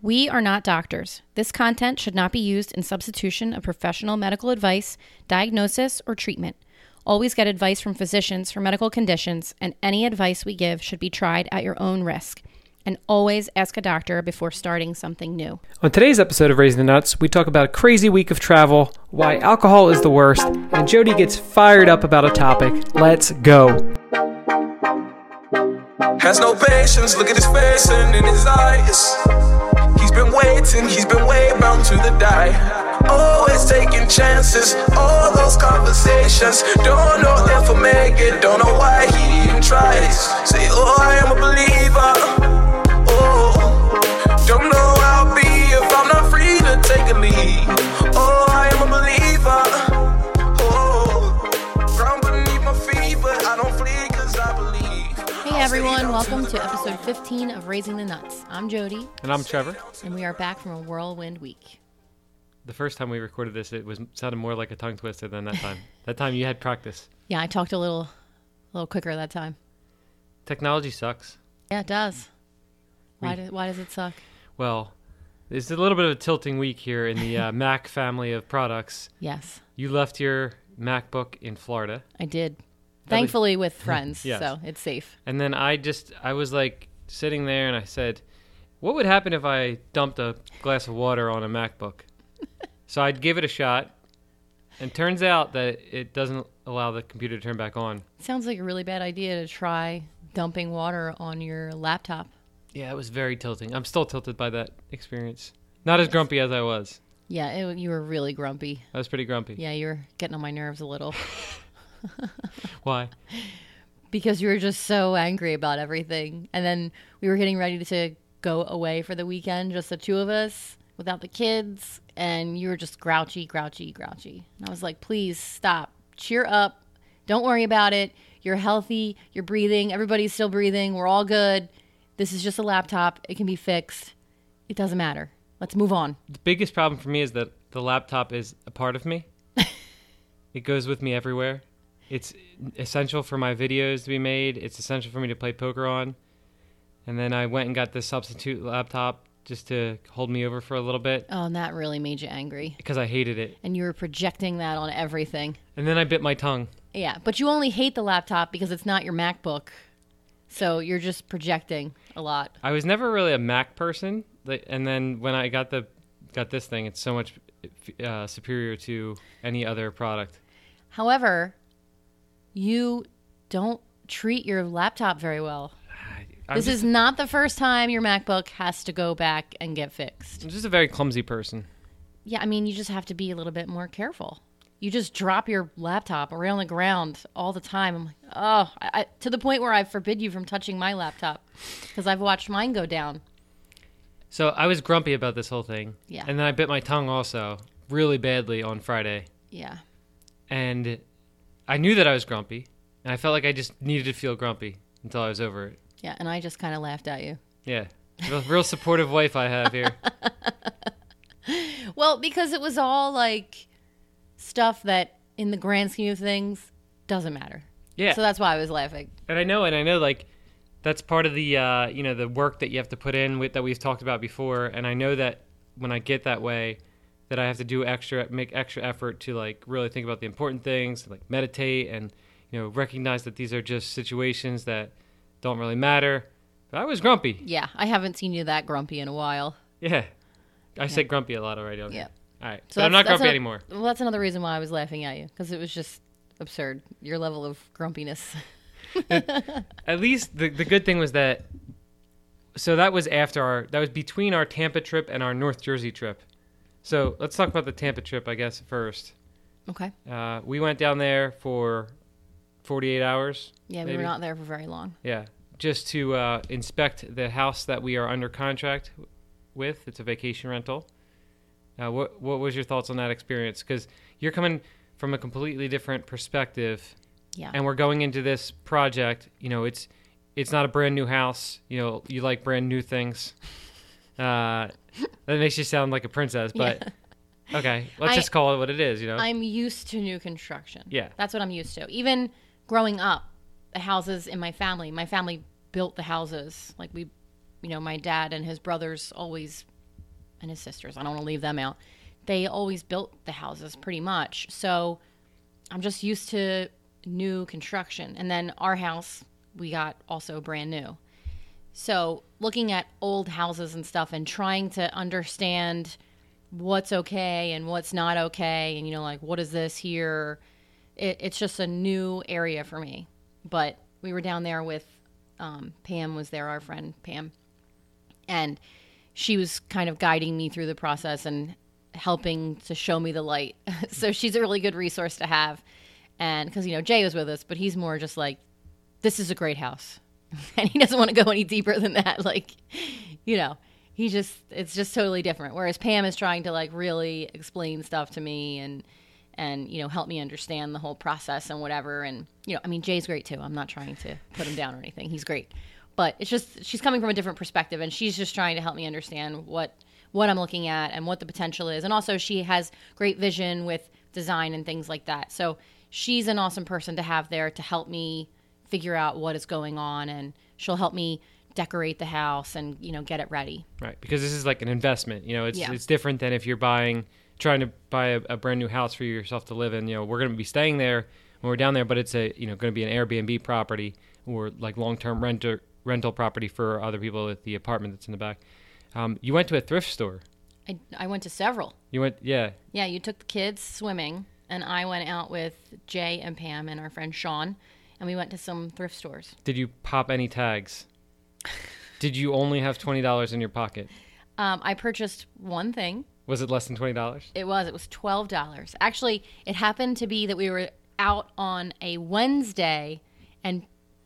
We are not doctors. This content should not be used in substitution of professional medical advice, diagnosis, or treatment. Always get advice from physicians for medical conditions, and any advice we give should be tried at your own risk. And always ask a doctor before starting something new. On today's episode of Raising the Nuts, we talk about a crazy week of travel, why alcohol is the worst, and Jody gets fired up about a topic. Let's go. Has no patience, look at his face and in his eyes. Been waiting, he's been way bound to the die. Always taking chances, all those conversations. Don't know if I make it, don't know why he even tries. Say, oh, I am a believer. Oh, don't know how I'll be if I'm not free to take a lead. Everyone, welcome to episode 15 of Raising the Nuts. I'm Jody, And I'm Trevor. and we are back from a whirlwind week. The first time we recorded this, it was sounded more like a tongue twister than that time. that time you had practice. Yeah, I talked a little, a little quicker that time. Technology sucks. Yeah, it does. Why, do, why does it suck? Well, it's a little bit of a tilting week here in the uh, Mac family of products. Yes, You left your MacBook in Florida, I did. Thankfully, with friends, Yes. so it's safe. and then I just I was like sitting there and I said, "What would happen if I dumped a glass of water on a MacBook?" so I'd give it a shot, and turns out that it doesn't allow the computer to turn back on. Sounds like a really bad idea to try dumping water on your laptop. Yeah, it was very tilting. I'm still tilted by that experience. Not as grumpy as I was. Yeah, it, you were really grumpy. I was pretty grumpy. Yeah, you were getting on my nerves a little Why? because you were just so angry about everything. And then we were getting ready to go away for the weekend, just the two of us without the kids. And you were just grouchy, grouchy, grouchy. And I was like, please stop. Cheer up. Don't worry about it. You're healthy. You're breathing. Everybody's still breathing. We're all good. This is just a laptop. It can be fixed. It doesn't matter. Let's move on. The biggest problem for me is that the laptop is a part of me. it goes with me everywhere. It's essential for my videos to be made. It's essential for me to play poker on. And then I went and got this substitute laptop just to hold me over for a little bit Oh, and that really made you angry. because I hated it. And you were projecting that on everything. And then I bit my tongue. Yeah, but you only hate the laptop because it's not your MacBook. So you're just projecting a lot. I was never really a Mac person, and then when I got the got this thing, it's so much uh, superior to any other product. However, you don't treat your laptop very well. I'm this just, is not the first time your MacBook has to go back and get fixed. I'm just a very clumsy person. Yeah, I mean, you just have to be a little bit more careful. You just drop your laptop around the ground all the time. I'm like, oh, I, I, to the point where I forbid you from touching my laptop because I've watched mine go down. So I was grumpy about this whole thing. Yeah. And then I bit my tongue also really badly on Friday. Yeah. And I knew that I was grumpy, and I felt like I just needed to feel grumpy until I was over it. Yeah, and I just kind of laughed at you. Yeah. Real, real supportive wife I have here. Well, because it was all like stuff that, in the grand scheme of things, doesn't matter. Yeah. So that's why I was laughing. and I know, and I know, like that's part of the uh, you know the work that you have to put in with that we've talked about before. And I know that when I get that way, that I have to do extra, make extra effort to like really think about the important things, like meditate, and you know recognize that these are just situations that don't really matter. But I was grumpy. Yeah, I haven't seen you that grumpy in a while. Yeah, I said grumpy a lot already. On Yeah. All right, So I'm not grumpy a- anymore. Well, that's another reason why I was laughing at you because it was just absurd. Your level of grumpiness. At least the the good thing was that. So that was after our that was between our Tampa trip and our North Jersey trip. So let's talk about the Tampa trip, I guess first. Okay. Uh, we went down there for 48 hours. Yeah, we were not there for very long. Yeah, just to uh, inspect the house that we are under contract with. It's a vacation rental. Uh, what what was your thoughts on that experience? Because you're coming from a completely different perspective, Yeah. and we're going into this project. You know, it's it's not a brand new house. You know, you like brand new things. Uh, that makes you sound like a princess, but okay, let's I- just call it what it is. You know, I'm used to new construction. Yeah. That's what I'm used to. Even growing up, the houses in my family, my family built the houses. Like we, you know, my dad and his brothers always and his sisters. I don't want to leave them out. They always built the houses pretty much. So I'm just used to new construction. And then our house, we got also brand new. So looking at old houses and stuff and trying to understand what's okay and what's not okay, and you know, like what is this here? It, it's just a new area for me. But we were down there with um, Pam was there, our friend Pam, and she was kind of guiding me through the process and helping to show me the light. so she's a really good resource to have. And because, you know, Jay was with us, but he's more just like, this is a great house. and he doesn't want to go any deeper than that. Like, you know, he just, it's just totally different. Whereas Pam is trying to like really explain stuff to me and, and, you know, help me understand the whole process and whatever. And, you know, I mean, Jay's great too. I'm not trying to put him down or anything. He's great. But it's just, she's coming from a different perspective and she's just trying to help me understand what, what I'm looking at and what the potential is. And also, she has great vision with design and things like that. So she's an awesome person to have there to help me figure out what is going on, and she'll help me decorate the house and you know get it ready. Right, because this is like an investment. You know, it's Yeah. it's different than if you're buying, trying to buy a, a brand new house for yourself to live in. You know, we're going to be staying there when we're down there, but it's a you know going to be an Airbnb property or like long term renter rental property for other people at the apartment that's in the back. Um, you went to a thrift store. I, I went to several. You went, yeah. Yeah, you took the kids swimming, and I went out with Jay and Pam and our friend Sean, and we went to some thrift stores. Did you pop any tags? Did you only have twenty dollars in your pocket? Um, I purchased one thing. Was it less than twenty dollars? It was. It was twelve dollars. Actually, it happened to be that we were out on a Wednesday, and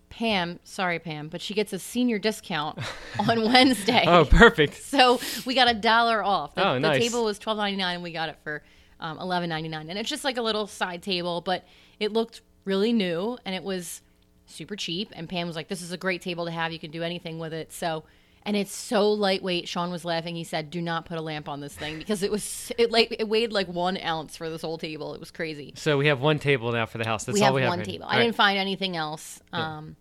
Pam, sorry Pam, but she gets a senior discount on Wednesday. Oh, perfect. So we got a dollar off. The, Oh, the nice. table was twelve ninety nine, and we got it for um, eleven ninety nine. And it's just like a little side table, but it looked really new, and it was super cheap. And Pam was like, "This is a great table to have. You can do anything with it." So. And it's so lightweight. Sean was laughing. He said, "Do not put a lamp on this thing because it was it like it weighed like one ounce for this whole table. It was crazy." So we have one table now for the house. That's we all have we have. one table. I right. didn't find anything else, um,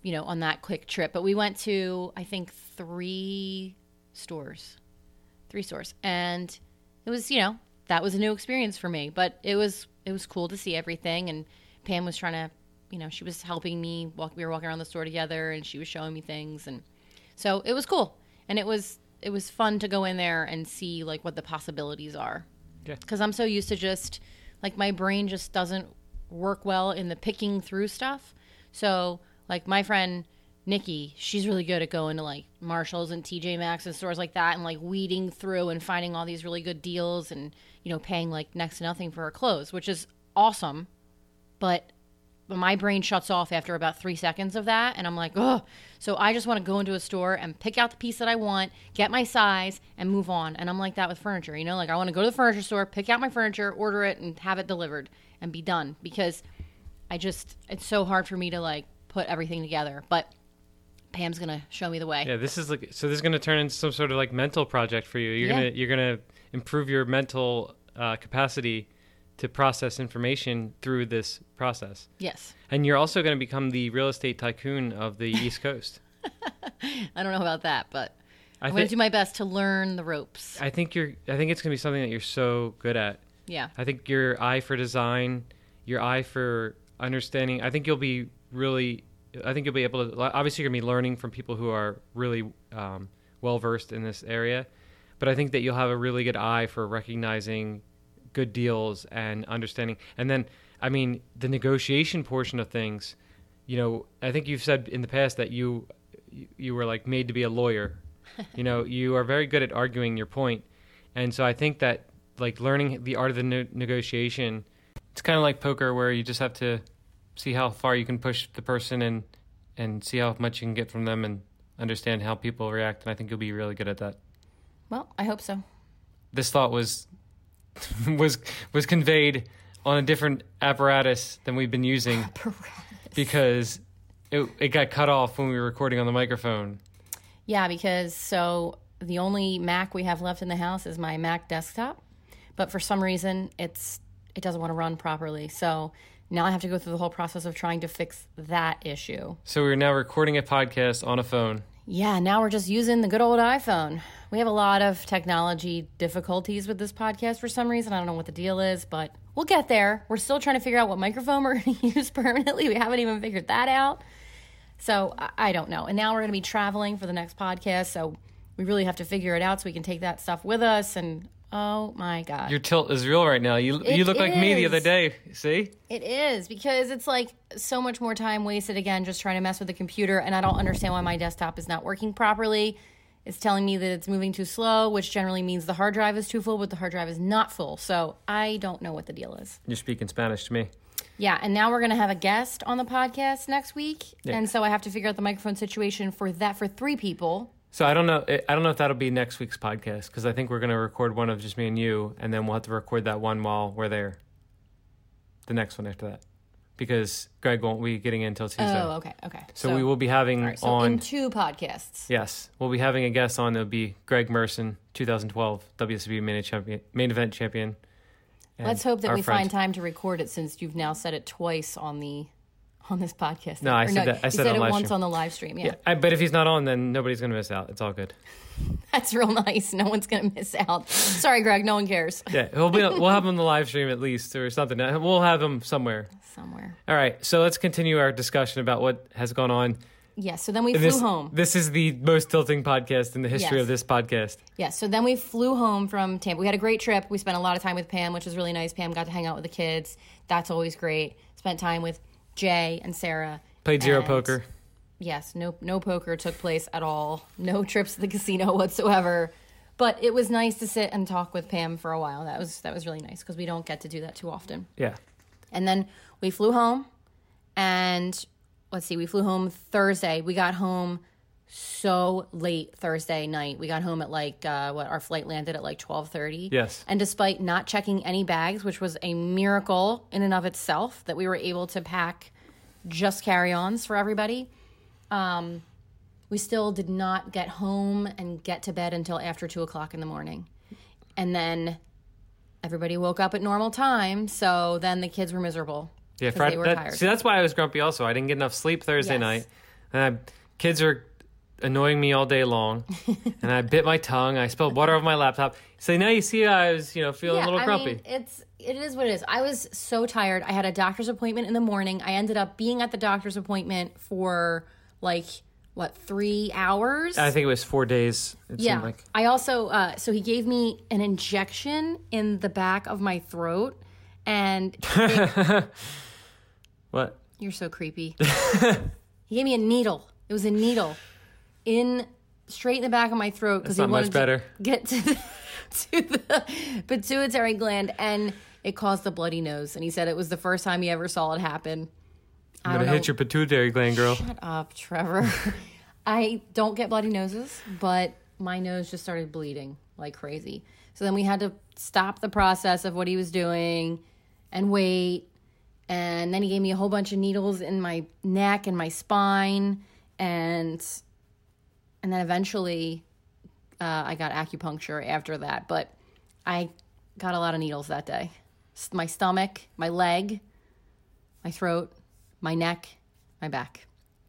you know, on that quick trip. But we went to I think three stores, three stores, and it was you know that was a new experience for me. But it was it was cool to see everything, and Pam was trying to, you know, she was helping me walk. We were walking around the store together, and she was showing me things, and so it was cool, and it was it was fun to go in there and see like what the possibilities are Yeah. because I'm so used to just like my brain just doesn't work well in the picking through stuff. So like my friend Nikki, she's really good at going to like Marshalls and TJ Maxx and stores like that and like weeding through and finding all these really good deals and you know paying like next to nothing for her clothes, which is awesome. But my brain shuts off after about three seconds of that and i'm like oh so i just want to go into a store and pick out the piece that i want get my size and move on and i'm like that with furniture you know like i want to go to the furniture store pick out my furniture order it and have it delivered and be done because i just it's so hard for me to like put everything together but pam's gonna show me the way Yeah, this is like so. This is going to turn into some sort of like mental project for you. You're Yeah. gonna you're gonna improve your mental uh, capacity to process information through this process, yes and you're also going to become the real estate tycoon of the East Coast. i don't know about that but I i'm gonna do my best to learn the ropes I think you're. I think it's going to be something that you're so good at. yeah I think your eye for design, your eye for understanding. I think you'll be really. I think you'll be able to. Obviously, you're gonna be learning from people who are really um, well versed in this area, but I think that you'll have a really good eye for recognizing good deals and understanding. And then, I mean, the negotiation portion of things. You know, I think you've said in the past that you you were like made to be a lawyer. you know, you are very good at arguing your point, and so I think that like learning the art of the ne- negotiation. It's kind of like poker, where you just have to see how far you can push the person and and see how much you can get from them and understand how people react. And I think you'll be really good at that. well i hope so This thought was was was conveyed on a different apparatus than we've been using apparatus. because it it got cut off when we were recording on the microphone. Yeah, because so the only Mac we have left in the house is my Mac desktop, but for some reason it's it doesn't want to run properly. So now I have to go through the whole process of trying to fix that issue. So we're now recording a podcast on a phone. Yeah, now we're just using the good old iPhone. We have a lot of technology difficulties with this podcast for some reason. I don't know what the deal is, but we'll get there. We're still trying to figure out what microphone we're going to use permanently. We haven't even figured that out. So I, don't know. And now we're going to be traveling for the next podcast. So we really have to figure it out so we can take that stuff with us. And oh my God. Your tilt is real right now. You you It look like me the other day. See? It is because it's like so much more time wasted again just trying to mess with the computer, and I don't understand why my desktop is not working properly. It's telling me that it's moving too slow, which generally means the hard drive is too full, but the hard drive is not full. So I don't know what the deal is. You're speaking Spanish to me. Yeah, and now we're gonna have a guest on the podcast next week, Yeah. and so I have to figure out the microphone situation for that for three people. So I don't know. Eh, I don't know if that'll be next week's podcast because I think we're going to record one of just me and you, and then we'll have to record that one while we're there. The next one after that, because Greg won't be getting in until Tuesday. Oh, okay, okay. so, we will be having right, so on. two podcasts. yes, we'll be having a guest on. It'll be Greg Merson, 2012 WSOP main champion, main event champion. Let's hope that we friend. find time to record it since you've now said it twice on the on this podcast. No, I said that- I said said it once stream. on the live stream. Yeah. Yeah, I, but if he's not on, then nobody's going to miss out. It's all good. that's real nice. No one's gonna miss out. Sorry, Greg. No one cares. Yeah, he'll be. we'll have him on the live stream at least or something. Uh, we'll have him somewhere. Somewhere. All right, so let's continue our discussion about what has gone on. Yes. so then we this, flew home. This is the most tilting podcast in the history Yes. of this podcast. Yes. so then we flew home from Tampa. We had a great trip. We spent a lot of time with Pam, which was really nice. Pam got to hang out with the kids. That's always great. Spent time with Jay and Sarah. Played zero And- poker. Yes, no no poker took place at all. No trips to the casino whatsoever. But it was nice to sit and talk with Pam for a while. That was that was really nice because we don't get to do that too often. Yeah. And then we flew home and let's see, we flew home Thursday. We got home so late Thursday night. We got home at like uh, what our flight landed at like 12:30. Yes. And despite not checking any bags, which was a miracle in and of itself that we were able to pack just carry-ons for everybody, um, we still did not get home and get to bed until after two o'clock in the morning. And then everybody woke up at normal time, so then the kids were miserable. Yeah, Friday. that- see, that's why I was grumpy. Also, I didn't get enough sleep Thursday Yes. night, and I, kids were annoying me all day long, and I bit my tongue. I spilled water over my laptop. So now you see, I was you know feeling a little I grumpy. mean, it's it is what it is. I was so tired. I had a doctor's appointment in the morning. I ended up being at the doctor's appointment for like what three hours. I think it was four days. It yeah. seemed like. I also uh, so he gave me an injection in the back of my throat, and What? You're so creepy. he gave me a needle. It was a needle in straight in the back of my throat because he not much wanted better. to get to the, to the pituitary gland, and it caused a bloody nose. And he said it was the first time he ever saw it happen. I'm gonna hit your pituitary gland, girl. Shut up, Trevor. I don't get bloody noses, but my nose just started bleeding like crazy. So then we had to stop the process of what he was doing and wait. And then he gave me a whole bunch of needles in my neck and my spine, and and then eventually uh, I got acupuncture after that. But I got a lot of needles that day. My stomach, my leg, my throat, my neck, my back.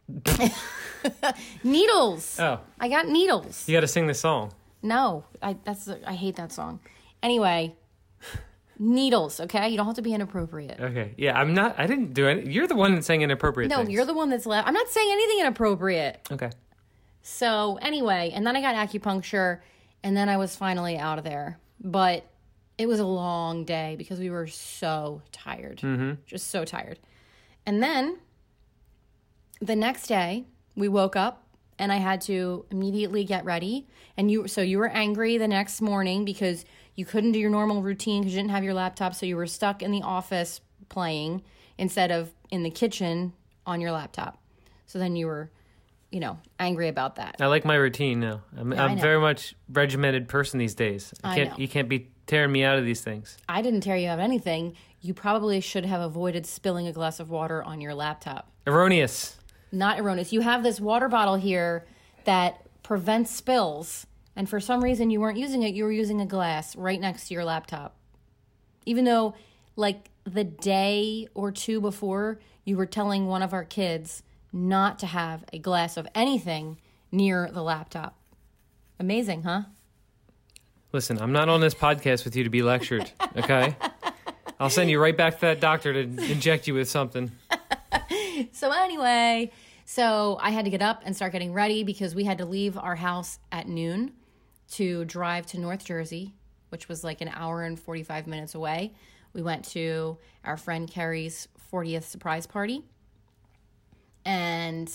needles. Oh, I got needles. you got to sing the song. No, I that's I hate that song. Anyway, needles. Okay, you don't have to be inappropriate. Okay. Yeah, I'm not. I didn't do any. You're the one that's saying inappropriate. No, things. you're the one that's left. I'm not saying anything inappropriate. Okay. So anyway, and then I got acupuncture, and then I was finally out of there. But it was a long day because we were so tired, mm-hmm. just so tired. And then the next day, we woke up and I had to immediately get ready. And you, so you were angry the next morning because you couldn't do your normal routine because you didn't have your laptop. So you were stuck in the office playing instead of in the kitchen on your laptop. So then you were, you know, angry about that. I like my routine now. I'm, I I'm very much regimented person these days. I I can't. know. You can't be tearing me out of these things. I didn't tear you out of anything. You probably should have avoided spilling a glass of water on your laptop. Erroneous. Not erroneous. You have this water bottle here that prevents spills, and for some reason you weren't using it. You were using a glass right next to your laptop. Even though, like, the day or two before, you were telling one of our kids not to have a glass of anything near the laptop. Amazing, huh? Listen, I'm not on this podcast with you to be lectured, okay? I'll send you right back to that doctor to inject you with something. So anyway, so I had to get up and start getting ready because we had to leave our house at noon to drive to North Jersey, which was like an hour and 45 minutes away. We went to our friend Carrie's 40th surprise party. And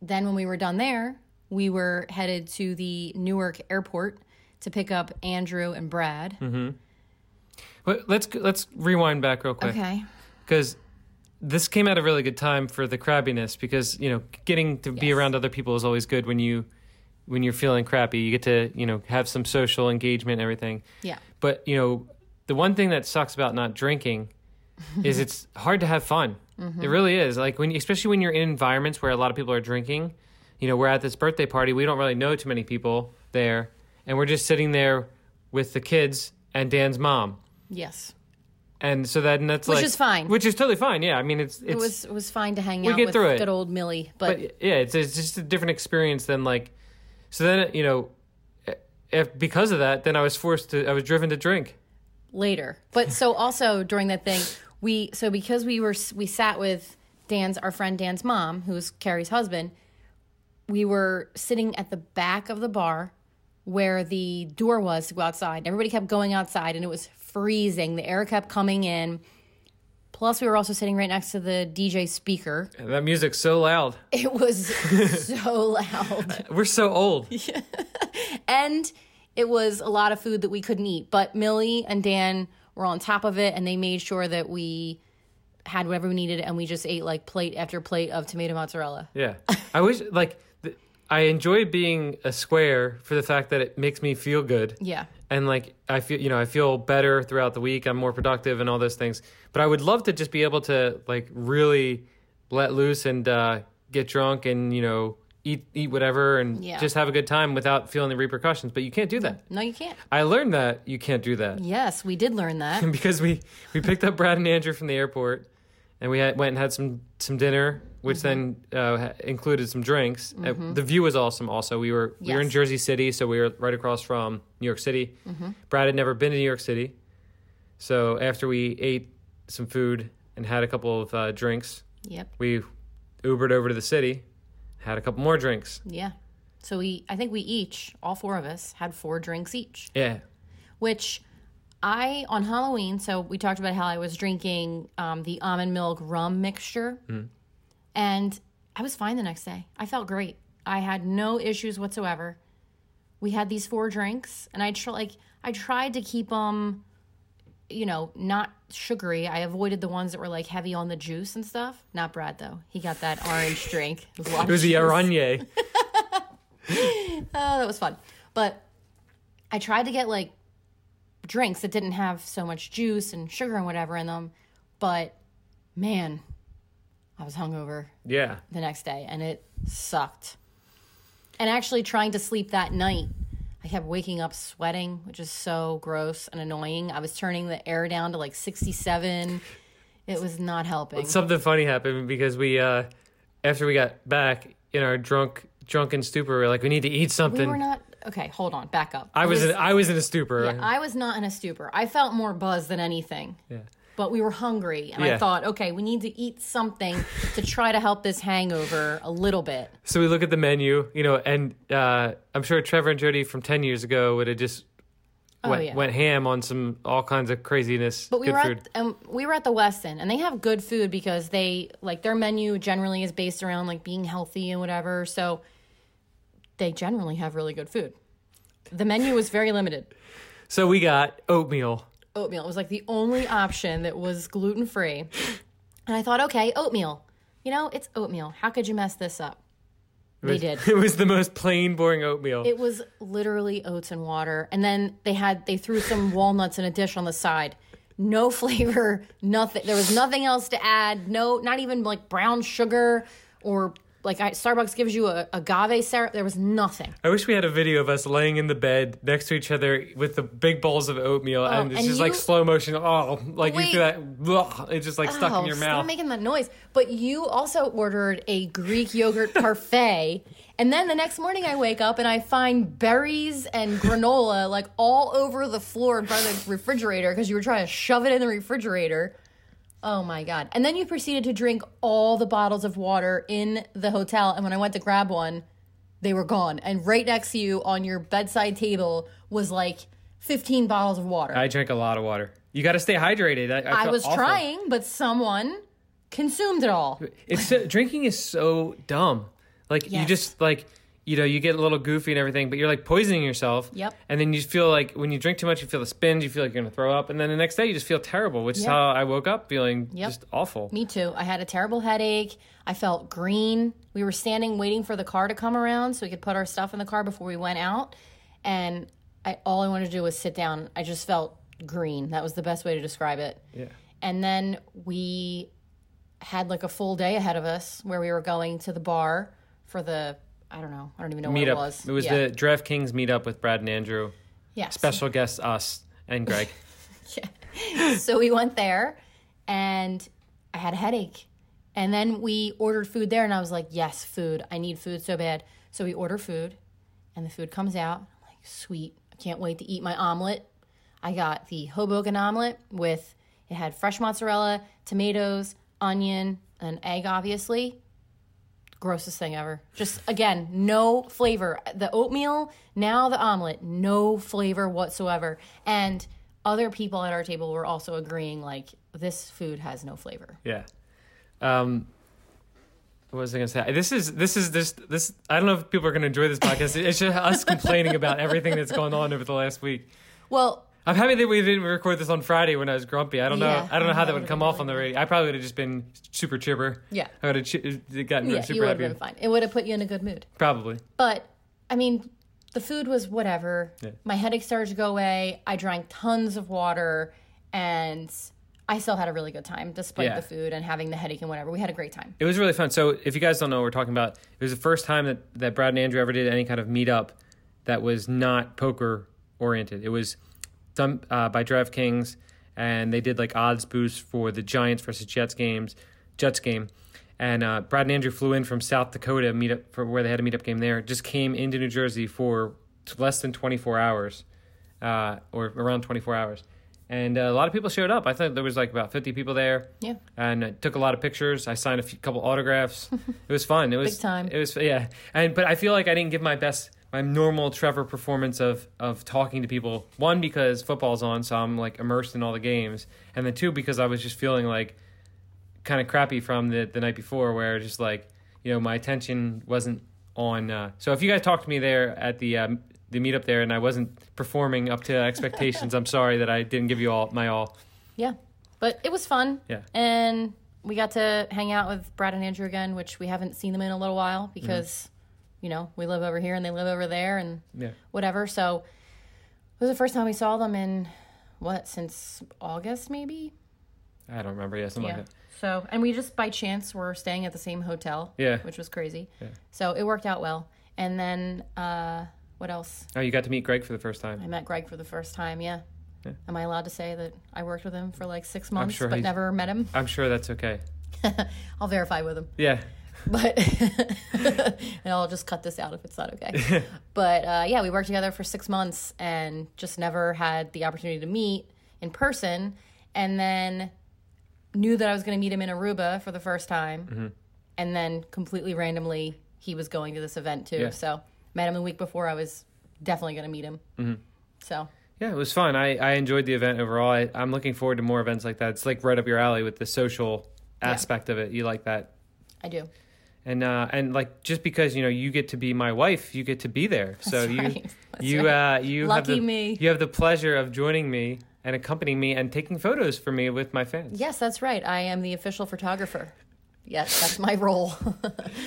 then when we were done there, we were headed to the Newark airport to pick up Andrew and Brad. Mm-hmm. But let's let's rewind back real quick. Okay. because this came at a really good time for the crabbiness because you know getting to be around other people is always good when you when you're feeling crappy you get to you know have some social engagement and everything Yeah. but you know the one thing that sucks about not drinking is it's hard to have fun it really is like when especially when you're in environments where a lot of people are drinking you know we're at this birthday party we don't really know too many people there and we're just sitting there with the kids and dan's mom Yes. and so then that's Which like is fine. which is totally fine yeah i mean it's it's It was it was fine to hang We out get with through it. good old Millie, but, but yeah it's, it's just a different experience than like so then you know eh, if because of that then i was forced to i was driven to drink later. But so also during that thing, we so because we were we sat with Dan's our friend Dan's mom, who's Carrie's husband. We were sitting at the back of the bar where the door was to go outside. Everybody kept going outside, and it was freezing. The air kept coming in. Plus, we were also sitting right next to the DJ speaker. and that music's so loud It was so loud. we're so old and it was a lot of food that we couldn't eat. But Millie and Dan were on top of it, and they made sure that we had whatever we needed, and we just ate like plate after plate of tomato mozzarella. yeah i wish like th- i enjoy being a square for the fact that it makes me feel good Yeah, and like I feel you know I feel better throughout the week. I'm more productive and all those things. But I would love to just be able to like really let loose and uh, get drunk and you know eat eat whatever and Yeah. just have a good time without feeling the repercussions. But you can't do that. no, you can't. I learned that you can't do that Yes, we did learn that. because we we picked up Brad and Andrew from the airport and we had, went and had some some dinner, which Mm-hmm. then uh, included some drinks. Uh, the view was awesome. Also, we were we were in Jersey City, so we were right across from New York City. Mm-hmm. Brad had never been to New York City, so after we ate some food and had a couple of uh, drinks, Yep. we Ubered over to the city, had a couple more drinks. Yeah. So we, I think we each, all four of us, had four drinks each. Yeah, which I on Halloween. So we talked about how I was drinking um, the almond milk rum mixture, and I was fine the next day. I felt great. I had no issues whatsoever. We had these four drinks, and I tr- like I tried to keep them, you know, not sugary. I avoided the ones that were like heavy on the juice and stuff. Not Brad though. He got that orange drink. It was, it was the. Aranye. Oh, that was fun. But I tried to get like drinks that didn't have so much juice and sugar and whatever in them. But man, I was hungover yeah, the next day and it sucked. And actually trying to sleep that night, I kept waking up sweating, which is so gross and annoying. I was turning the air down to like 67. It was not helping. something funny happened because we uh, after we got back in our drunk drunken stupor, we are like we need to eat something. we were not okay. Hold on, back up. I was in, I was in a stupor. Yeah, I was not in a stupor. I felt more buzzed than anything. Yeah. But we were hungry, and I thought, okay, we need to eat something to try to help this hangover a little bit. So we look at the menu, you know, and uh, I'm sure Trevor and Jody from 10 years ago would have just went, Oh, yeah. went ham on some all kinds of craziness. But we were food. at um, we were at the Westin, and they have good food because they like their menu generally is based around like being healthy and whatever. So they generally have really good food. The menu was very limited. so we got oatmeal. Oatmeal It was like the only option that was gluten free, and I thought, okay, oatmeal. You know, it's oatmeal. How could you mess this up? It They was, did. It was the most plain, boring oatmeal. It was literally oats and water. And then they had they threw some walnuts in a dish on the side. No flavor, nothing. There was nothing else to add. No, not even like brown sugar or like I, Starbucks gives you a agave syrup. There was nothing. I wish we had a video of us laying in the bed next to each other with the big bowls of oatmeal, oh, and it's Oh, and just like slow motion. Oh, like you feel that? it's just like stuck in Oh, your stop mouth. making that noise. But you also ordered a Greek yogurt parfait. And then the next morning I wake up and I find berries and granola like all over the floor in front of the refrigerator because you were trying to shove it in the refrigerator. Oh my God. And then you proceeded to drink all the bottles of water in the hotel. And when I went to grab one, they were gone. And right next to you on your bedside table was like 15 bottles of water. I drank a lot of water. You got to stay hydrated. I, I, I was awful. trying, but someone consumed it all. It's so, drinking is so dumb. Like you just like you know you get a little goofy and everything, but you're like poisoning yourself. Yep. And then you feel like when you drink too much, you feel the spins. You feel like you're gonna throw up, and then the next day you just feel terrible, which is how I woke up feeling Yep. just awful. Me too. I had a terrible headache. I felt green. We were standing waiting for the car to come around so we could put our stuff in the car before we went out. And I all I wanted to do was sit down. I just felt green. That was the best way to describe it. Yeah. And then we had like a full day ahead of us where we were going to the bar for the I don't know. I don't even know what Meetup. it was. It was yeah. the DraftKings meetup with Brad and Andrew. yes. Special guests us and Greg. yeah. so we went there and I had a headache. And then we ordered food there and I was like, yes, food. I need food so bad. So we order food and the food comes out. I'm like, sweet. I can't wait to eat my omelet. I got the Hoboken omelet with it had fresh mozzarella, tomatoes, onion, and egg obviously. Grossest thing ever. Just again, no flavor. The oatmeal, now the omelet, no flavor whatsoever. And other people at our table were also agreeing like this food has no flavor. Yeah. Um, what was I gonna say? This is this is this this. I don't know if people are gonna enjoy this podcast. It's just us complaining about everything that's going on over the last week. Well, I'm happy that we didn't record this on Friday when I was grumpy. I don't know. Yeah, I don't know how that would come off on the radio. I probably would have just been super chipper. Yeah. I would have ch- gotten yeah, super you would have happy. been fine. It would have put you in a good mood. Probably. But I mean, the food was whatever. My headache started to go away. I drank tons of water and I still had a really good time despite Yeah. the food and having the headache and whatever. We had a great time. It was really fun. So if you guys don't know what we're talking about, it was the first time that, that Brad and Andrew ever did any kind of meetup that was not poker oriented. It was done uh, by DraftKings, and they did like odds boosts for the Giants versus Jets games, Jets game. And uh, Brad and Andrew flew in from South Dakota meet up for where they had a meetup game there. Just came into New Jersey for less than 24 hours, uh, or around 24 hours. And uh, a lot of people showed up. I thought there was like about 50 people there Yeah. and I took a lot of pictures. I signed a few, couple autographs. It was fun. It was Big time. It was yeah. And but I feel like I didn't give my best, my normal Trevor performance of of talking to people. One because football's on, so I'm like immersed in all the games, and then two because I was just feeling like kind of crappy from the the night before, where just like you know my attention wasn't on. Uh, so if you guys talked to me there at the um, the meetup there, and I wasn't performing up to expectations, I'm sorry that I didn't give you all my all. Yeah. But it was fun. Yeah. And we got to hang out with Brad and Andrew again, which we haven't seen them in a little while because, you know, we live over here and they live over there and Yeah. whatever. So it was the first time we saw them in what, since August maybe? I don't remember. Yeah, something yeah. like that. So, and we just by chance were staying at the same hotel. Yeah. Which was crazy. Yeah. So it worked out well. And then, uh, what else? Oh, you got to meet Greg for the first time. I met Greg for the first time. Yeah. Yeah. Am I allowed to say that I worked with him for like six months, sure but never met him? I'm sure that's okay. I'll verify with him. Yeah. But and I'll just cut this out if it's not okay. but uh, yeah, we worked together for six months and just never had the opportunity to meet in person. And then knew that I was going to meet him in Aruba for the first time. Mm-hmm. And then completely randomly, he was going to this event too. Yeah. So met him the week before. I was definitely going to meet him. Mm-hmm. So Yeah, it was fun. I, I enjoyed the event overall. I, I'm looking forward to more events like that. It's like right up your alley with the social aspect of it. You like that. I do. And uh, and like just because you know you get to be my wife, you get to be there. So That's you right. You uh, you have the, me. You have the pleasure of joining me and accompanying me and taking photos for me with my fans. Yes, that's right. I am the official photographer. Yes, that's my role.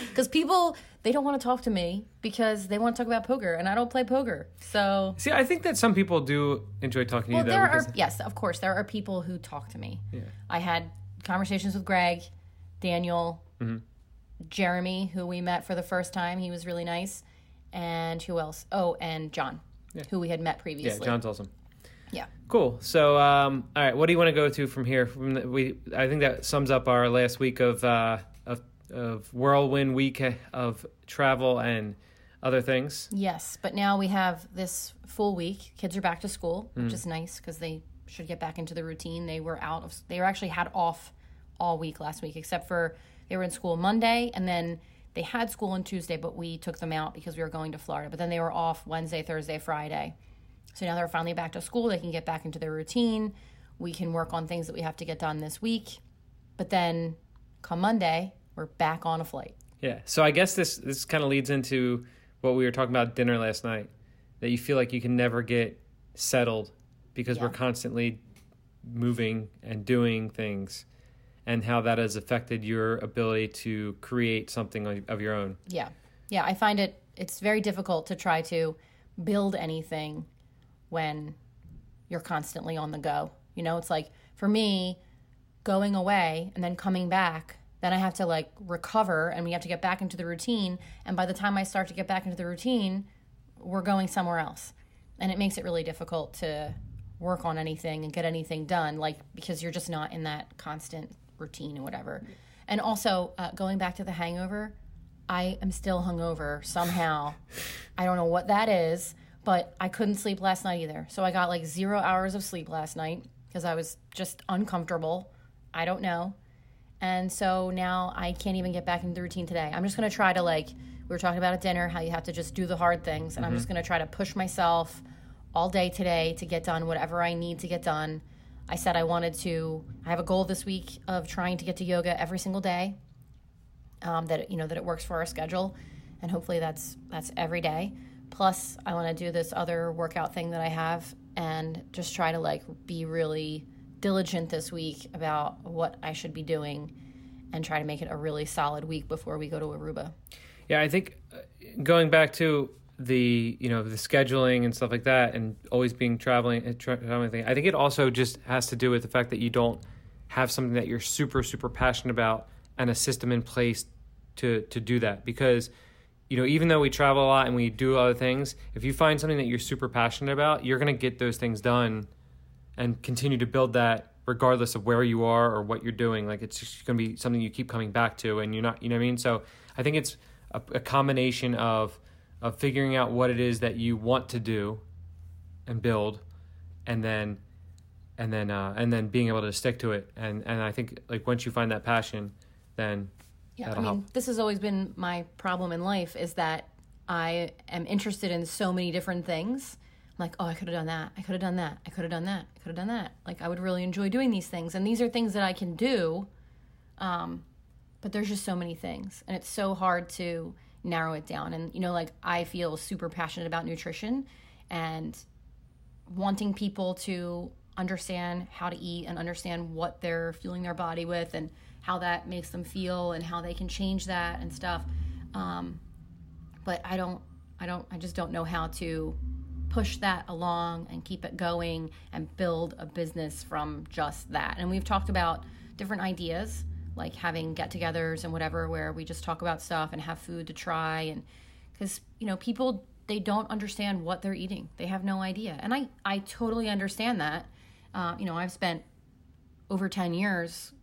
Because people, they don't want to talk to me because they want to talk about poker, and I don't play poker. So, See, I think that some people do enjoy talking to well, you though. there because, are, yes, of course, there are people who talk to me. Yeah. I had conversations with Greg, Daniel, Mm-hmm. Jeremy, who we met for the first time. He was really nice. And who else? Oh, and John, who we had met previously. Yeah. John's awesome. Yeah. Cool. So, um, all right, what do you want to go to from here? From the, we, I think that sums up our last week of uh, of, of whirlwind week of travel and other things. Yes, but now we have this full week. Kids are back to school, which is nice because they should get back into the routine. They were out of, they were actually had off all week last week, except for they were in school Monday and then they had school on Tuesday, but we took them out because we were going to Florida. But then they were off Wednesday, Thursday, Friday. So now they're finally back to school. They can get back into their routine. We can work on things that we have to get done this week. But then come Monday, we're back on a flight. Yeah. So I guess this this kind of leads into what we were talking about dinner last night. That you feel like you can never get settled because we're constantly moving and doing things, and how that has affected your ability to create something of- your own. Yeah. Yeah, I find it it's very difficult to try to build anything when you're constantly on the go. You know, it's like for me going away and then coming back, then I have to like recover and we have to get back into the routine and by the time I start to get back into the routine, we're going somewhere else. And it makes it really difficult to work on anything and get anything done like because you're just not in that constant routine or whatever. And also, uh, going back to the hangover, I am still hungover somehow. I don't know what that is, but I couldn't sleep last night either. So I got like zero hours of sleep last night because I was just uncomfortable. I don't know. And so now I can't even get back into the routine today. I'm just going to try to, like, we were talking about at dinner, how you have to just do the hard things. And I'm just going to try to push myself all day today to get done whatever I need to get done. I said I wanted to, I have a goal this week of trying to get to yoga every single day um, that you know that it works for our schedule, and hopefully that's that's every day. Plus, I want to do this other workout thing that I have, and just try to like be really diligent this week about what I should be doing, and try to make it a really solid week before we go to Aruba. Yeah, I think uh, going back to the you know the scheduling and stuff like that, and always being traveling, uh, traveling thing. I think it also just has to do with the fact that you don't have something that you're super super passionate about and a system in place to to do that. Because you know even though we travel a lot and we do other things if you find something that you're super passionate about you're going to get those things done and continue to build that regardless of where you are or what you're doing. Like it's just going to be something you keep coming back to and you're not you know what i mean? So i think it's a, a combination of of figuring out what it is that you want to do and build and then and then uh, and then being able to stick to it and and i think like once you find that passion then Yeah, I mean, help. this has always been my problem in life is that I am interested in so many different things. I'm like, oh, I could have done that. I could have done that. I could have done that. I could have done that. Like, I would really enjoy doing these things, and these are things that I can do. Um, but there's just so many things, and it's so hard to narrow it down. And you know, like I feel super passionate about nutrition, and wanting people to understand how to eat and understand what they're fueling their body with and how that makes them feel and how they can change that and stuff. Um, but I don't, I don't, I just don't know how to push that along and keep it going and build a business from just that. And we've talked about different ideas like having get-togethers and whatever where we just talk about stuff and have food to try and because you know people they don't understand what they're eating. They have no idea. And i i totally understand that. Uh, you know i've spent over 10 years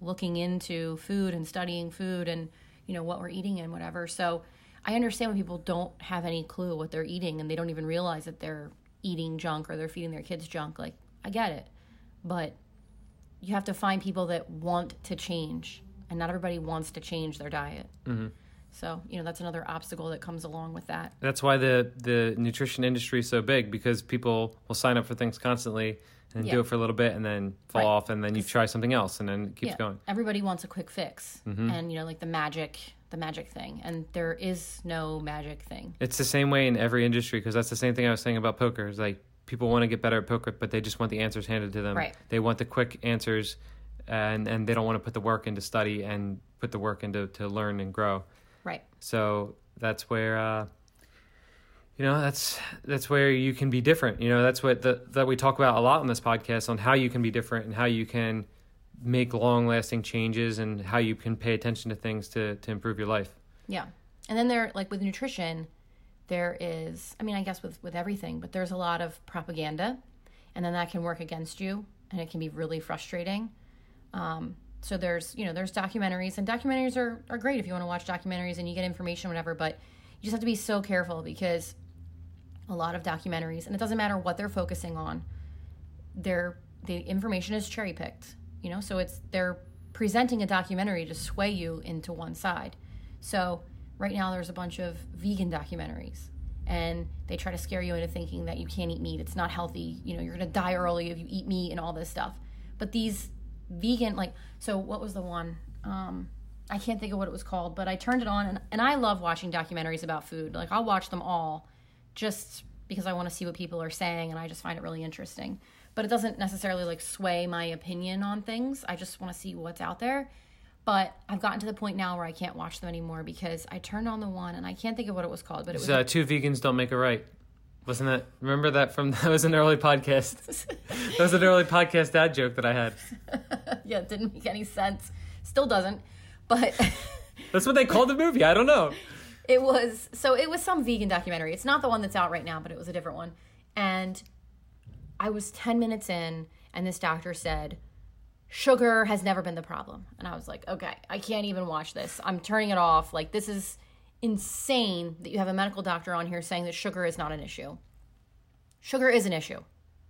looking into food and studying food and you know what we're eating and whatever. So i understand when people don't have any clue what they're eating and they don't even realize that they're eating junk or they're feeding their kids junk. Like i get it. But you have to find people that want to change and not everybody wants to change their diet mm-hmm. so you know that's another obstacle that comes along with that That's why the the nutrition industry is so big because people will sign up for things constantly and Yeah. do it for a little bit and then fall Right. off and then you try something else and then it keeps yeah, going. everybody wants a quick fix mm-hmm. and you know like the magic the magic thing and there is no magic thing It's the same way in every industry because that's the same thing I was saying about poker. Is like people want to get better at poker, but they just want the answers handed to them. Right. They want the quick answers, and and they don't want to put the work into study and put the work into to learn and grow. right So that's where, uh, you know, that's that's where you can be different. You know, that's what the, that we talk about a lot on this podcast on how you can be different and how you can make long lasting changes and how you can pay attention to things to to improve your life. Yeah. And then there like with nutrition, there is I mean, I guess with with everything, but there's a lot of propaganda and then that can work against you and it can be really frustrating. Um, so there's, you know, there's documentaries and documentaries are, are great if you want to watch documentaries and you get information whatever, but you just have to be so careful because a lot of documentaries and it doesn't matter what they're focusing on. They're the information is cherry picked, you know, so it's they're presenting a documentary to sway you into one side. So right now there's a bunch of vegan documentaries and they try to scare you into thinking that you can't eat meat. It's not healthy. You know you're to die early if you eat meat and all this stuff. But these vegan like so what was the one? Um i can't think of what it was called but i turned it on and, and i love watching documentaries about food. Like i'll watch them all just because i want to see what people are saying and i just find it really interesting. But it doesn't necessarily like sway my opinion on things. I just want to see what's out there but I've gotten to the point now where I can't watch them anymore because I turned on the one and I can't think of what it was called, but it was uh, two vegans don't make a right. Wasn't that? Remember that from that was an early podcast. that was an early podcast dad joke that I had. yeah, it didn't make any sense. Still doesn't. But That's what they called the movie. I don't know. it was so it was some vegan documentary. It's not the one that's out right now, but it was a different one. And I was 10 minutes in and this doctor said, "Sugar has never been the problem." And I was like, "Okay, I can't even watch this. I'm turning it off. Like this is insane that you have a medical doctor on here saying that sugar is not an issue. Sugar is an issue.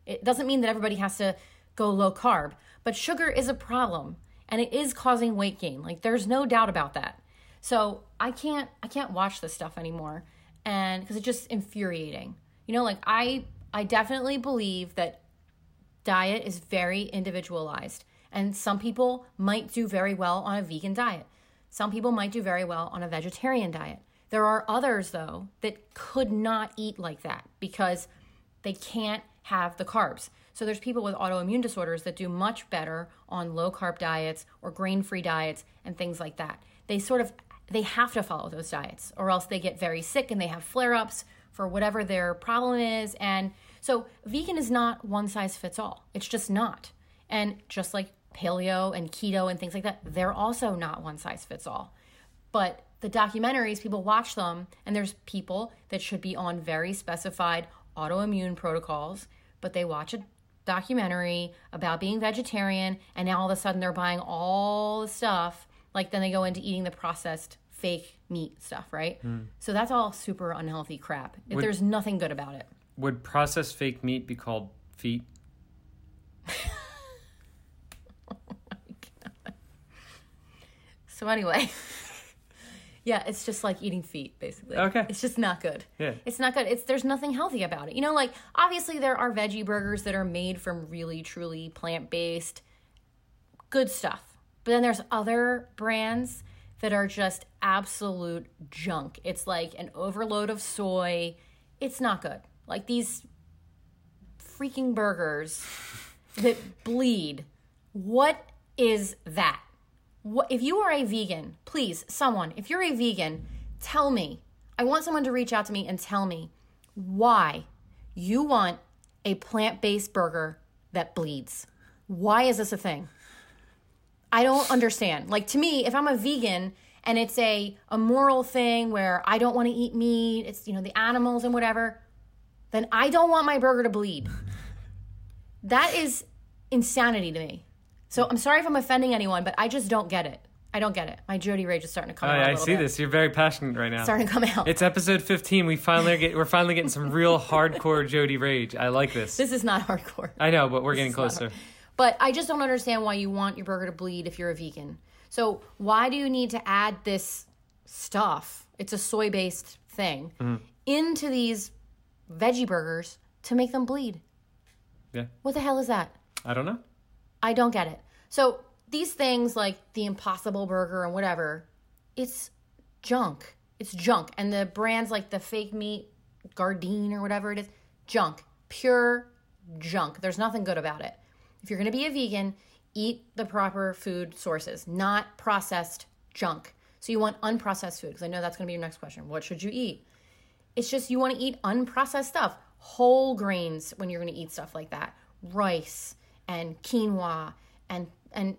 It doesn't mean that everybody has to go low carb, but sugar is a problem and it is causing weight gain. Like there's no doubt about that. So, I can't I can't watch this stuff anymore and because it's just infuriating. You know, like I I definitely believe that diet is very individualized and some people might do very well on a vegan diet. Some people might do very well on a vegetarian diet. There are others, though, that could not eat like that because they can't have the carbs. So there's people with autoimmune disorders that do much better on low carb diets or grain free diets and things like that. They sort of they have to follow those diets or else they get very sick and they have flare ups for whatever their problem is. And so vegan is not one size fits all. It's just not. And just like paleo and keto and things like that, they're also not one size fits all. But the documentaries, people watch them, and there's people that should be on very specified autoimmune protocols, but they watch a documentary about being vegetarian, and now all of a sudden they're buying all the stuff. Like then they go into eating the processed fake meat stuff, right? Hmm. So that's all super unhealthy crap. Would- There's nothing good about it. Would processed fake meat be called feet? So anyway, yeah, it's just like eating feet, basically. Okay. it's just not good. Yeah. it's not good. It's there's nothing healthy about it. You know, like obviously there are veggie burgers that are made from really truly plant based, good stuff. But then there's other brands that are just absolute junk. It's like an overload of soy. It's not good. Like these freaking burgers that bleed. What is that? What if you are a vegan, please, someone, if you're a vegan, tell me. I want someone to reach out to me and tell me why you want a plant-based burger that bleeds. Why is this a thing? I don't understand. Like to me, if I'm a vegan and it's a a moral thing where I don't want to eat meat, it's you know the animals and whatever, then I don't want my burger to bleed. That is insanity to me. So I'm sorry if I'm offending anyone, but I just don't get it. I don't get it. My Jody rage is starting to come out. a I, see bit. this. You're very passionate right now. Starting to come out. It's episode 15. We finally get we're finally getting some real hardcore Jody rage. I like this. this is not hardcore. I know, but we're getting closer. But I just don't understand why you want your burger to bleed if you're a vegan. So why do you need to add this stuff? It's a soy based thing Mm-hmm. into these veggie burgers to make them bleed. Yeah. What the hell is that? I don't know. I don't get it. So these things like the Impossible Burger and whatever, it's junk. It's junk. And the brands like the fake meat Gardein or whatever it is, junk. Pure junk. There's nothing good about it. If you're going to be a vegan, eat the proper food sources, not processed junk. So you want unprocessed food because I know that's going to be your next question. What should you eat? It's just you want to eat unprocessed stuff, whole grains when you're going to eat stuff like that, rice and quinoa and and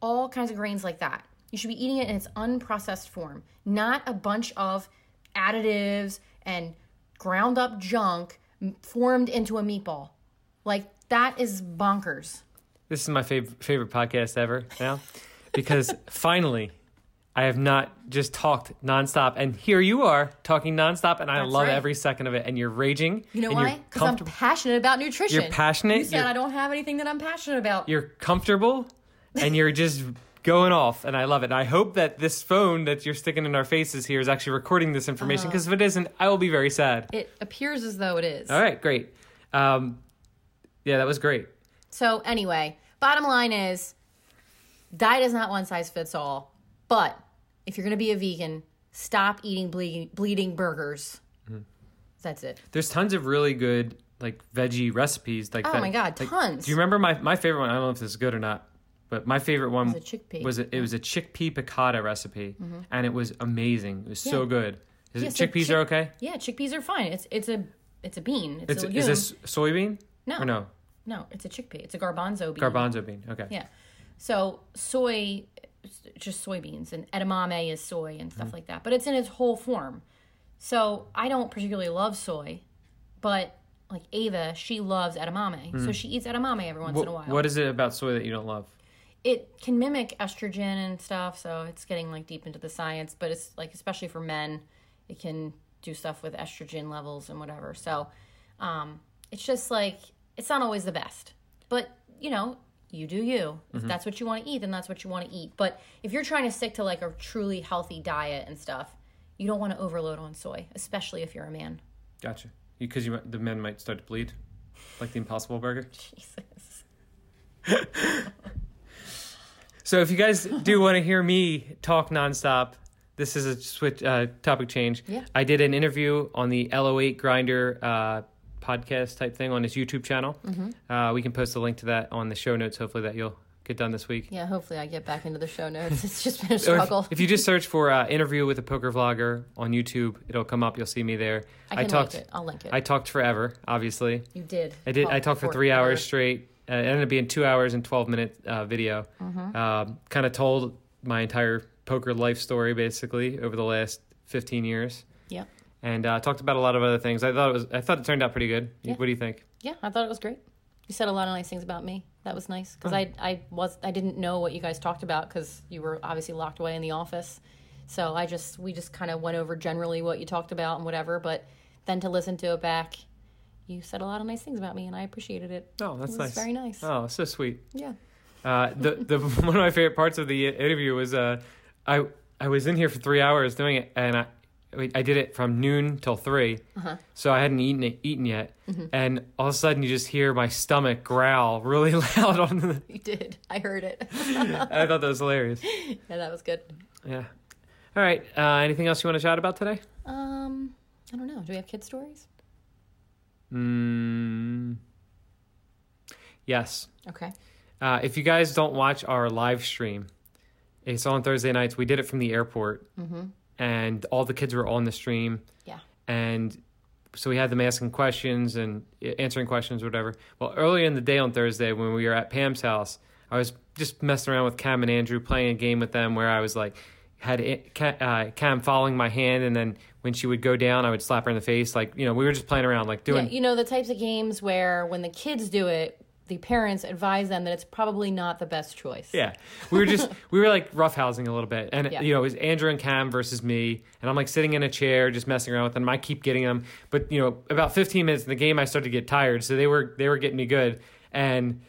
all kinds of grains like that. You should be eating it in its unprocessed form, not a bunch of additives and ground up junk formed into a meatball. Like that is bonkers. This is my fav- favorite podcast ever now because finally I have not just talked nonstop, and here you are talking nonstop, and I That's love right. every second of it. And you're raging. You know why? Because I'm passionate about nutrition. You're passionate, You said I don't have anything that I'm passionate about. You're comfortable, and you're just going off, and I love it. And I hope that this phone that you're sticking in our faces here is actually recording this information. Because if it isn't, I will be very sad. It appears as though it is. All right, great. Um, yeah, that was great. So anyway, bottom line is diet is not one size fits all. But if you're going to be a vegan, stop eating bleeding, bleeding burgers. Mm-hmm. That's it. There's tons of really good like veggie recipes like Oh that. my God, Like, tons. Do you remember my my favorite one? I don't know if this is good or not, but my favorite one was a chickpea. Was a, it was a chickpea piccata recipe, and it was amazing. It was so good. Is Yeah, it so chickpeas chick- are okay? Yeah, chickpeas are fine. It's it's a it's a bean. It's, It's, a legume. is this soybean? No. Or no? no, it's a chickpea. It's a garbanzo bean. Garbanzo bean. Okay. Yeah. So soy, just soybeans, and edamame is soy and Mm-hmm. stuff like that. But it's in its whole form. So I don't particularly love soy, but like Ava, she loves edamame, so she eats edamame every once in a while. Mm. What is it about soy that you don't love? it can mimic estrogen and stuff, so it's getting like deep into the science. But it's like especially for men, it can do stuff with estrogen levels and whatever. So um, it's just like it's not always the best, but you know. You do you. If Mm-hmm. that's what you want to eat, then that's what you want to eat. But if you're trying to stick to like a truly healthy diet and stuff, you don't want to overload on soy, especially if you're a man. Gotcha. Because you, the men might start to bleed, like the Impossible Burger. Jesus. So if you guys do want to hear me talk nonstop, this is a switch uh, topic change. Yeah. I did an interview on the LO8 Grinder uh, podcast type thing on his YouTube channel. Mm-hmm. Uh, we can post a link to that on the show notes. Hopefully that you'll get done this week. Yeah, hopefully I get back into the show notes. It's just been a Or if- struggle. If, you just search for uh, interview with a poker vlogger on YouTube, it'll come up. You'll see me there. I can talked. link. I'll link it. I talked forever. Obviously, you did. I did. I talked for three hours straight. Uh, it ended up being two hours and twelve minute uh, video. Mm-hmm. Um, kind of told my entire poker life story basically over the last fifteen years, Yep. And uh, talked about a lot of other things. I thought it was. I thought it turned out pretty good. Yeah. What do you think? Yeah, I thought it was great. You said a lot of nice things about me. That was nice because I I was I didn't know what you guys talked about because you were obviously locked away in the office. So I just we just kind of went over generally what you talked about and whatever. But then to listen to it back, you said a lot of nice things about me, and I appreciated it. Oh, that's it nice. Very nice. Oh, so sweet. Yeah. Uh, the the one of my favorite parts of the interview was uh, I I was in here for three hours doing it, and I I did it from noon till 3 Uh-huh. so I hadn't eaten it, eaten yet, Mm-hmm. and all of a sudden you just hear my stomach growl really loud on the. You did. I heard it. I thought that was hilarious. yeah, that was good. Yeah. All right. Uh, anything else you want to chat about today? Um, I don't know. Do we have kid stories? Mm, yes. Okay. Uh, if you guys don't watch our live stream, it's on Thursday nights. We did it from the airport, and all the kids were on the stream. Yeah. And so we had them asking questions and answering questions, or whatever. Well, earlier in the day on Thursday, when we were at Pam's house, I was just messing around with Cam and Andrew, playing a game with them where I was like, had uh, Cam following my hand, and then when she would go down, I would slap her in the face. Like, you know, we were just playing around, like doing. Yeah, you know the types of games where when the kids do it, the parents advise them that it's probably not the best choice. Yeah, we were just we were like roughhousing a little bit, and Yeah. you know it was Andrew and Cam versus me, and I'm like sitting in a chair just messing around with them. I keep getting them, but you know about 15 minutes in the game, I started to get tired, so they were they were getting me good, and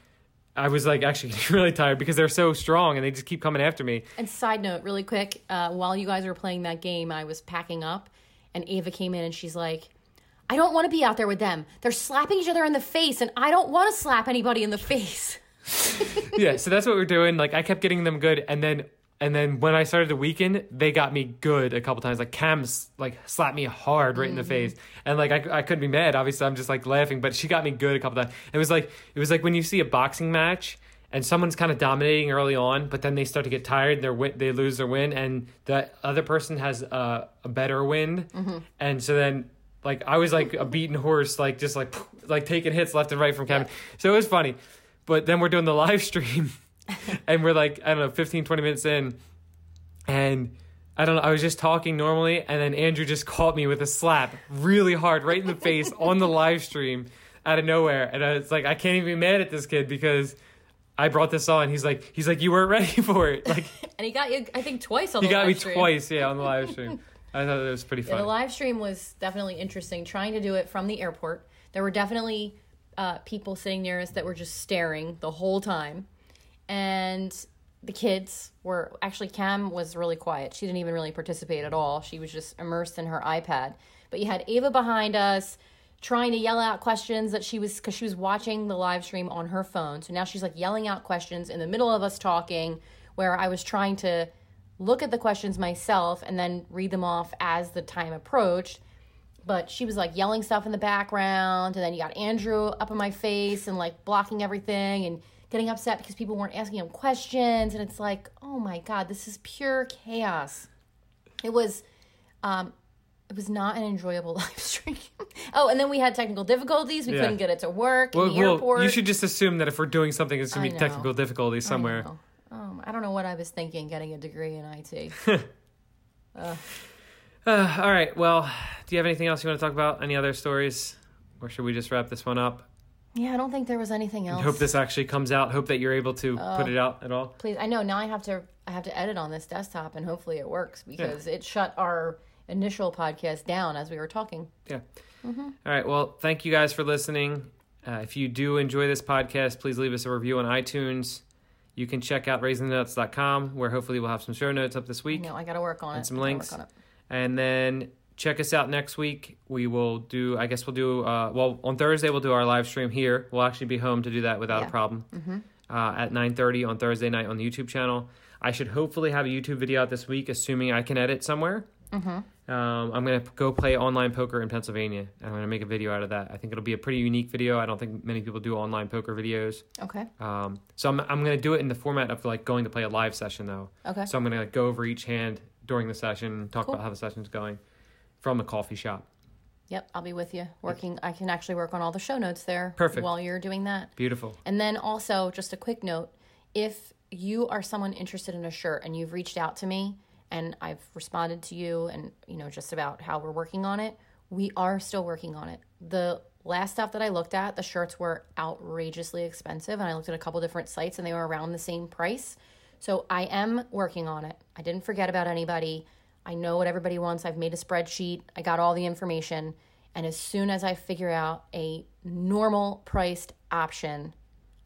I was like actually getting really tired because they're so strong and they just keep coming after me. And side note, really quick, uh, while you guys were playing that game, I was packing up, and Ava came in and she's like, "I don't want to be out there with them. They're slapping each other in the face, and I don't want to slap anybody in the face." yeah, so that's what we're doing. Like I kept getting them good, and then and then when I started to weaken, they got me good a couple times. Like Cam's like slapped me hard right in the mm-hmm. face, and like I, I couldn't be mad. Obviously, I'm just like laughing, but she got me good a couple times. It was like it was like when you see a boxing match. And someone's kind of dominating early on, but then they start to get tired. They win, they lose their win, and the other person has a, a better wind. Mm-hmm. And so then, like I was like a beaten horse, like just like like taking hits left and right from Kevin. So it was funny. But then we're doing the live stream, and we're like I don't know 15 20 minutes in and I don't know I was just talking normally and then Andrew just caught me with a slap really hard right in the face on the live stream out of nowhere and I was like I can't even be mad at this kid because I brought this on he's like he's like you weren't ready for it like And he got you, I think, twice on he got me stream. twice yeah on the live stream I thought it was pretty fun the live stream was definitely interesting. Trying to do it from the airport, there were definitely uh, people sitting near us that were just staring the whole time, and the kids were actually Cam was really quiet. She didn't even really participate at all. She was just immersed in her iPad. But you had Ava behind us trying to yell out questions that she was because she was watching the live stream on her phone. So now she's like yelling out questions in the middle of us talking, where I was trying to look at the questions myself and then read them off as the time approached. But she was like yelling stuff in the background, and then you got Andrew up in my face and like blocking everything and getting upset because people weren't asking him questions. And it's like, oh my God, this is pure chaos. It was, um, it was not an enjoyable live stream. oh, and then we had technical difficulties. We Yeah. couldn't get it to work in well, the well, airport. you should just assume that if we're doing something it's gonna I be know. technical difficulties somewhere um, I don't know what I was thinking getting a degree in IT. Uh, all right. Well, do you have anything else you want to talk about? Any other stories? Or should we just wrap this one up? yeah, I don't think there was anything else. Hope this actually comes out. Hope that you're able to Oh. put it out at all. Please, I know now I have to I have to edit on this desktop and hopefully it works because it shut our initial podcast down as we were talking. Yeah. Mm-hmm. All right. Well, thank you guys for listening. Uh, if you do enjoy this podcast, please leave us a review on iTunes. You can check out raisingthenuts.com where hopefully we'll have some show notes up this week. No, I got to work on it. some links. work on it. And then check us out next week. We will do, I guess we'll do, uh, well, on Thursday we'll do our live stream here. We'll actually be home to do that without Yeah. a problem uh, at 9.30 on Thursday night on the YouTube channel. I should hopefully have a YouTube video out this week, assuming I can edit somewhere. Um, I'm going to go play online poker in Pennsylvania. and I'm going to make a video out of that. I think it'll be a pretty unique video. I don't think many people do online poker videos. Okay. Um, so I'm, I'm going to do it in the format of like going to play a live session though. Okay. So I'm going to like, go over each hand during the session, talk Cool. about how the session's going from a coffee shop. Yep, I'll be with you. Working I can actually work on all the show notes there Perfect. while you're doing that. Beautiful. And then also, just a quick note if you are someone interested in a shirt and you've reached out to me and I've responded to you and, you know, just about how we're working on it, we are still working on it. The last stuff that I looked at, the shirts were outrageously expensive. And I looked at a couple different sites and they were around the same price. So I am working on it. I didn't forget about anybody. I know what everybody wants. I've made a spreadsheet. I got all the information. And as soon as I figure out a normal priced option,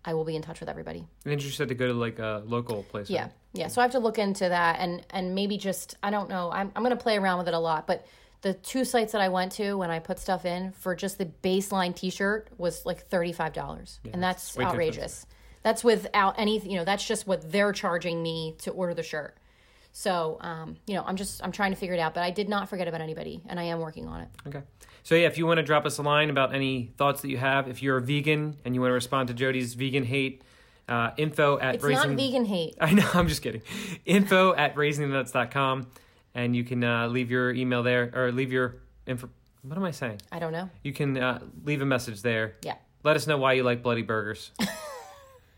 I will be in touch with everybody. And you said to go to like a local place. Yeah. right? Yeah. So I have to look into that and and maybe just I don't know. I'm I'm gonna play around with it a lot, but the two sites that I went to when I put stuff in for just the baseline T-shirt was like thirty five dollars, and that's outrageous. That's without any, you know, that's just what they're charging me to order the shirt. So, um, you know, I'm just I'm trying to figure it out, but I did not forget about anybody, and I am working on it. Okay. So yeah, if you want to drop us a line about any thoughts that you have, if you're a vegan and you want to respond to Jody's vegan hate, uh, info at It's raising. not vegan hate. I know. I'm just kidding. Info at raisingthenuts.com, and you can uh, leave your email there or leave your info. What am I saying? I don't know. You can uh, leave a message there. Yeah. Let us know why you like bloody burgers.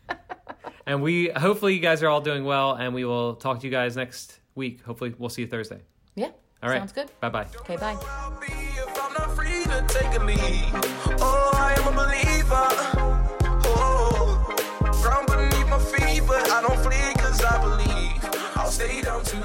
and we hopefully you guys are all doing well, and we will talk to you guys next week. Hopefully, we'll see you Thursday. Yeah. All right. Sounds good. Bye bye. Okay, bye. don't